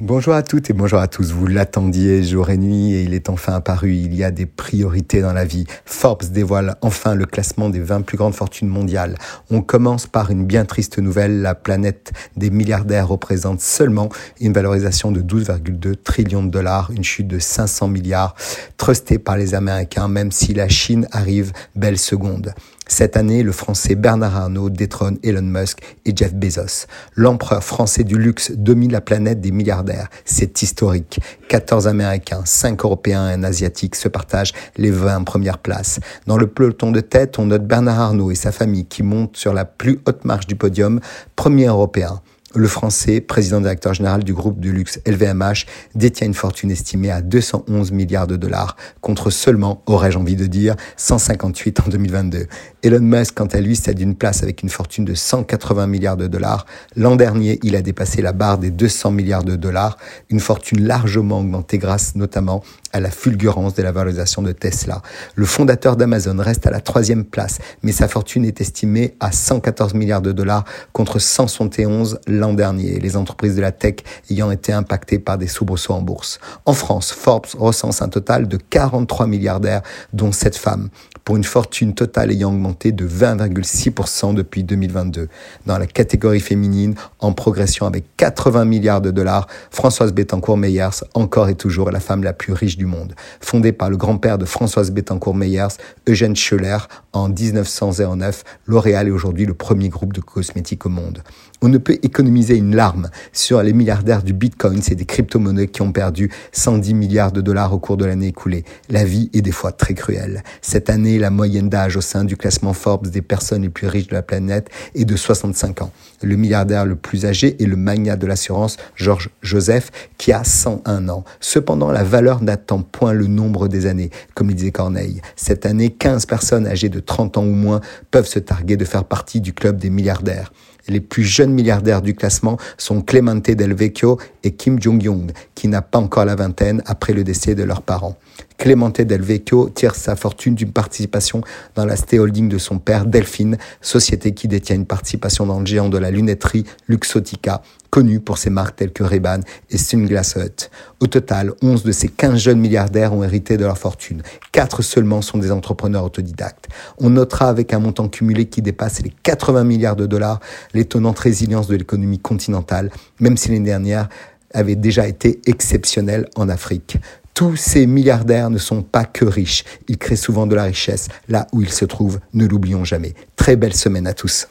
Bonjour à toutes et bonjour à tous. Vous l'attendiez jour et nuit et il est enfin apparu. Il y a des priorités dans la vie. Forbes dévoile enfin le classement des 20 plus grandes fortunes mondiales. On commence par une bien triste nouvelle. La planète des milliardaires représente seulement une valorisation de 12,2 trillions de dollars, une chute de 500 milliards, trustée par les Américains, même si la Chine arrive belle seconde. Cette année, le français Bernard Arnault détrône Elon Musk et Jeff Bezos. L'empereur français du luxe domine la planète des milliardaires. C'est historique. 14 Américains, 5 Européens et un Asiatique se partagent les 20 premières places. Dans le peloton de tête, on note Bernard Arnault et sa famille qui montent sur la plus haute marche du podium, premier Européen. Le Français, président directeur général du groupe de luxe LVMH, détient une fortune estimée à 211 milliards de dollars, contre seulement, aurais-je envie de dire, 158 en 2022. Elon Musk, quant à lui, cède une place avec une fortune de 180 milliards de dollars. L'an dernier, il a dépassé la barre des 200 milliards de dollars, une fortune largement augmentée grâce notamment à la fulgurance de la valorisation de Tesla. Le fondateur d'Amazon reste à la troisième place, mais sa fortune est estimée à 114 milliards de dollars contre 171 l'an dernier, les entreprises de la tech ayant été impactées par des soubresauts en bourse. En France, Forbes recense un total de 43 milliardaires, dont 7 femmes, pour une fortune totale ayant augmenté de 20,6% depuis 2022. Dans la catégorie féminine, en progression avec 80 milliards de dollars, Françoise Bettencourt-Meyers, encore et toujours la femme la plus riche du monde. Fondée par le grand-père de Françoise Bettencourt-Meyers, Eugène Scheller, en 1909, L'Oréal est aujourd'hui le premier groupe de cosmétiques au monde. On ne peut économiser une larme sur les milliardaires du Bitcoin, c'est des crypto-monnaies qui ont perdu 110 milliards de dollars au cours de l'année écoulée. La vie est des fois très cruelle. Cette année, la moyenne d'âge au sein du classement Forbes des personnes les plus riches de la planète est de 65 ans. Le milliardaire le plus âgé est le magnat de l'assurance Georges Joseph qui a 101 ans. Cependant, la valeur n'attend point le nombre des années, comme le disait Corneille. Cette année, 15 personnes âgées de 30 ans ou moins peuvent se targuer de faire partie du club des milliardaires. Les plus jeunes milliardaires du classement sont Clemente Del Vecchio et Kim Jong-un, qui n'a pas encore la vingtaine après le décès de leurs parents. Clemente Del Vecchio tire sa fortune d'une participation dans la sté holding de son père Delphine, société qui détient une participation dans le géant de la lunetterie Luxotica, connu pour ses marques telles que Ray-Ban et Sunglass Hut. Au total, 11 de ces 15 jeunes milliardaires ont hérité de leur fortune. 4 seulement sont des entrepreneurs autodidactes. On notera avec un montant cumulé qui dépasse les 80 milliards de dollars l'étonnante résilience de l'économie continentale, même si l'année dernière avait déjà été exceptionnelle en Afrique. Tous ces milliardaires ne sont pas que riches, ils créent souvent de la richesse là où ils se trouvent, ne l'oublions jamais. Très belle semaine à tous.